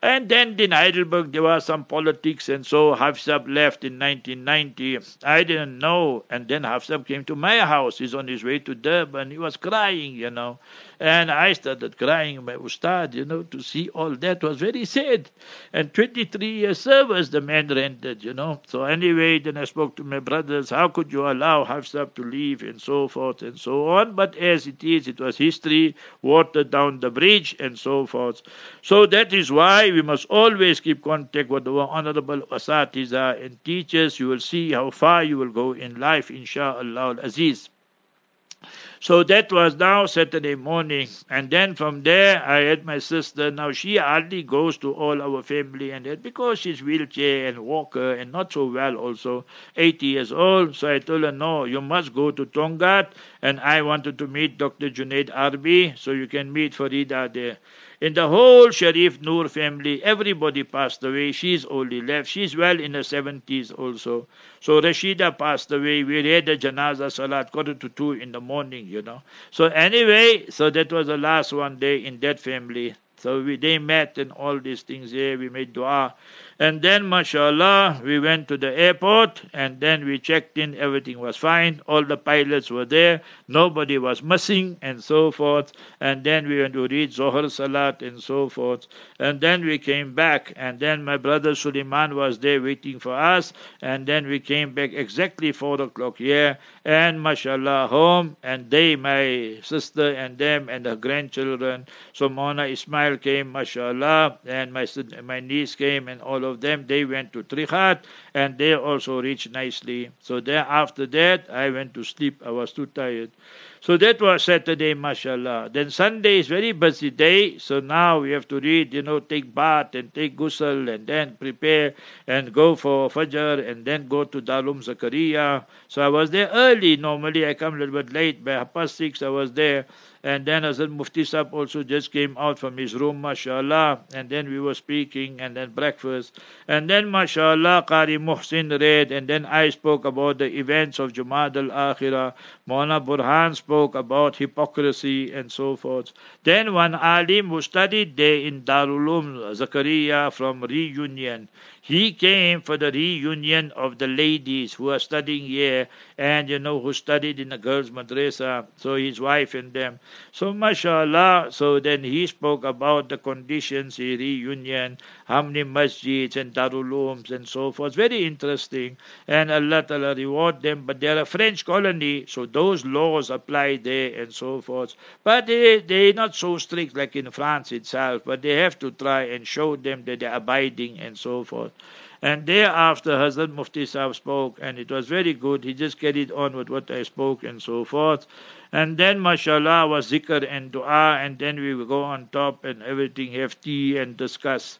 And then in Heidelberg, there was some politics, and so Hafsab left in 1990. I didn't know. And then Hafsab came to my house. He's on his way to Durban. He was crying, you know. And I started crying, my ustad, you know, to see all that was very sad. And 23 years service the man rendered, you know. So anyway, then I spoke to my brothers, how could you allow Hafsab to leave and so forth and so on. But as it is, it was history, watered down the bridge and so forth. So that is why we must always keep contact with our honorable asatiza and teachers. You will see how far you will go in life, inshallah Al aziz. So that was now Saturday morning. And then from there, I had my sister. Now she hardly goes to all our family and that because she's wheelchair and walker and not so well also, 80 years old. So I told her, no, you must go to Tongaat. And I wanted to meet Dr. Junaid Arbi, so you can meet Farida there. In the whole Sharif Noor family, everybody passed away. She's only left. She's well in her 70s also. So Rashida passed away. We read the Janaza Salat quarter to two in the morning, you know. So anyway, so that was the last one day in that family. So we, they met and all these things here. We made dua. And then, mashallah, we went to the airport and then we checked in. Everything was fine. All the pilots were there. Nobody was missing and so forth. And then we went to read Zohar Salat and so forth. And then we came back. And then my brother Suleiman was there waiting for us. And then we came back exactly 4 o'clock here. And mashallah, home. And they, my sister and them and the grandchildren. So Mona Ismail came, mashallah. And my, my niece came and all of them, they went to Trichardt and they also reached nicely. So then after that, I went to sleep. I was too tired. So that was Saturday, mashallah. Then Sunday is very busy day. So now we have to read, you know, take bath and take ghusl and then prepare and go for Fajr and then go to Dalum Zakaria. So I was there early. Normally I come a little bit late. By half past six I was there. And then Hazrat Mufti Sahib also just came out from his room, mashallah. And then we were speaking and then breakfast. And then, mashallah, Qari Muhsin read. And then I spoke about the events of Jumad al-Akhirah. Mona Burhan spoke about hypocrisy and so forth. Then one alim who studied there in Darul Zakaria from Réunion. He came for the reunion of the ladies who are studying here and you know who studied in the girls' madrasa. So his wife and them. So mashallah. So then he spoke about the conditions, Réunion, how many masjids and darulums and so forth. Very interesting. And Allah Ta'ala reward them. But they're a French colony, so those laws apply there and so forth. But they they're not so strict like in France itself. But they have to try and show them that they're abiding and so forth. And thereafter, Hazrat Mufti Sahib spoke, and it was very good. He just carried on with what I spoke and so forth. And then, mashallah, was zikr and dua, and then we will go on top and everything, have tea and discuss.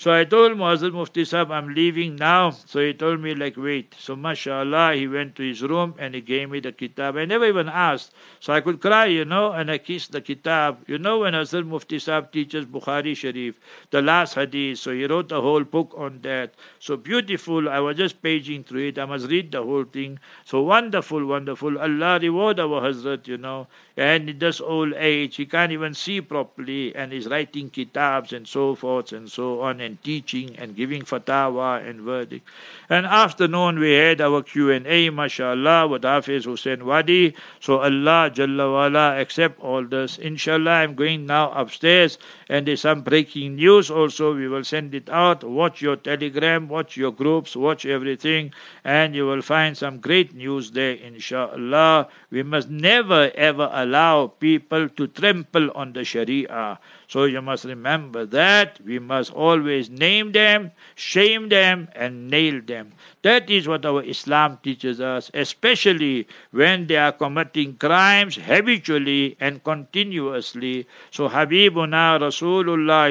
So I told Muazzin Mufti Sahib, I'm leaving now. So he told me, like, wait. So mashallah, he went to his room and he gave me the kitab. I never even asked. So I could cry, you know, and I kissed the kitab. You know, when Hazrat Mufti Sahib teaches Bukhari Sharif, the last hadith, so he wrote a whole book on that. So beautiful. I was just paging through it. I must read the whole thing. So wonderful, wonderful. Allah reward our Hazrat, you know. And in this old age, he can't even see properly and he's writing kitabs and so forth and so on and teaching and giving fatwa and verdict. And afternoon we had our Q&A, mashallah, with Hafiz Hussein Wadi. So Allah Jalla wala accept all this. Inshallah, I'm going now upstairs and there's some breaking news also. We will send it out. Watch your telegram, watch your groups, watch everything and you will find some great news there, inshallah. We must never ever allow people to trample on the Sharia. So you must remember that we must always name them, shame them, and nail them. That is what our Islam teaches us, especially when they are committing crimes habitually and continuously. So Habibuna Rasulullah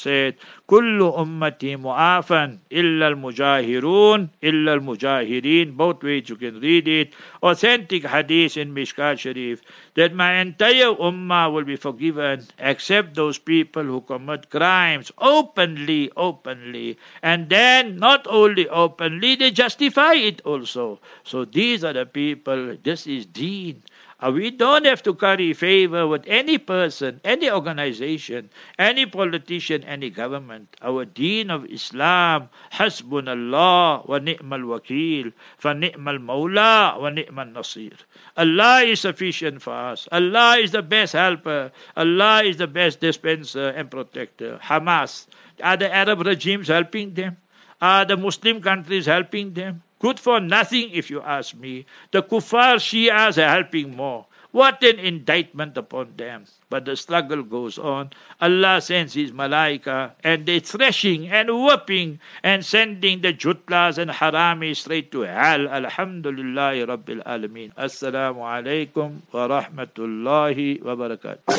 said, "Kullu ummati mu'afan illa al-mujahirun illa al-mujahirin." Both ways you can read it. Authentic hadith in Mishkat Sharif that my entire ummah will be forgiven except those people who commit crimes openly, openly. And then not only openly, they justify it also. So these are the people, this is deen. Uh, we don't have to curry favor with any person, any organization, any politician, any government. Our deen of Islam, Hasbunallah wa ni'mal wakil, fa ni'mal mawla wa ni'mal nasir. Allah is sufficient for us. Allah is the best helper. Allah is the best dispenser and protector. Hamas, are the Arab regimes helping them? Are the Muslim countries helping them? Good for nothing, if you ask me. The kuffar Shias are helping more. What an indictment upon them. But the struggle goes on. Allah sends His malaika and they threshing and whooping and sending the jutlas and haramis straight to hell. Alhamdulillah Rabbil Alameen. Assalamu alaikum wa rahmatullahi wa barakatuh.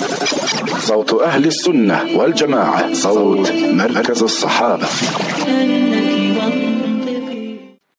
صوت أهل السنة والجماعة صوت مركز الصحابة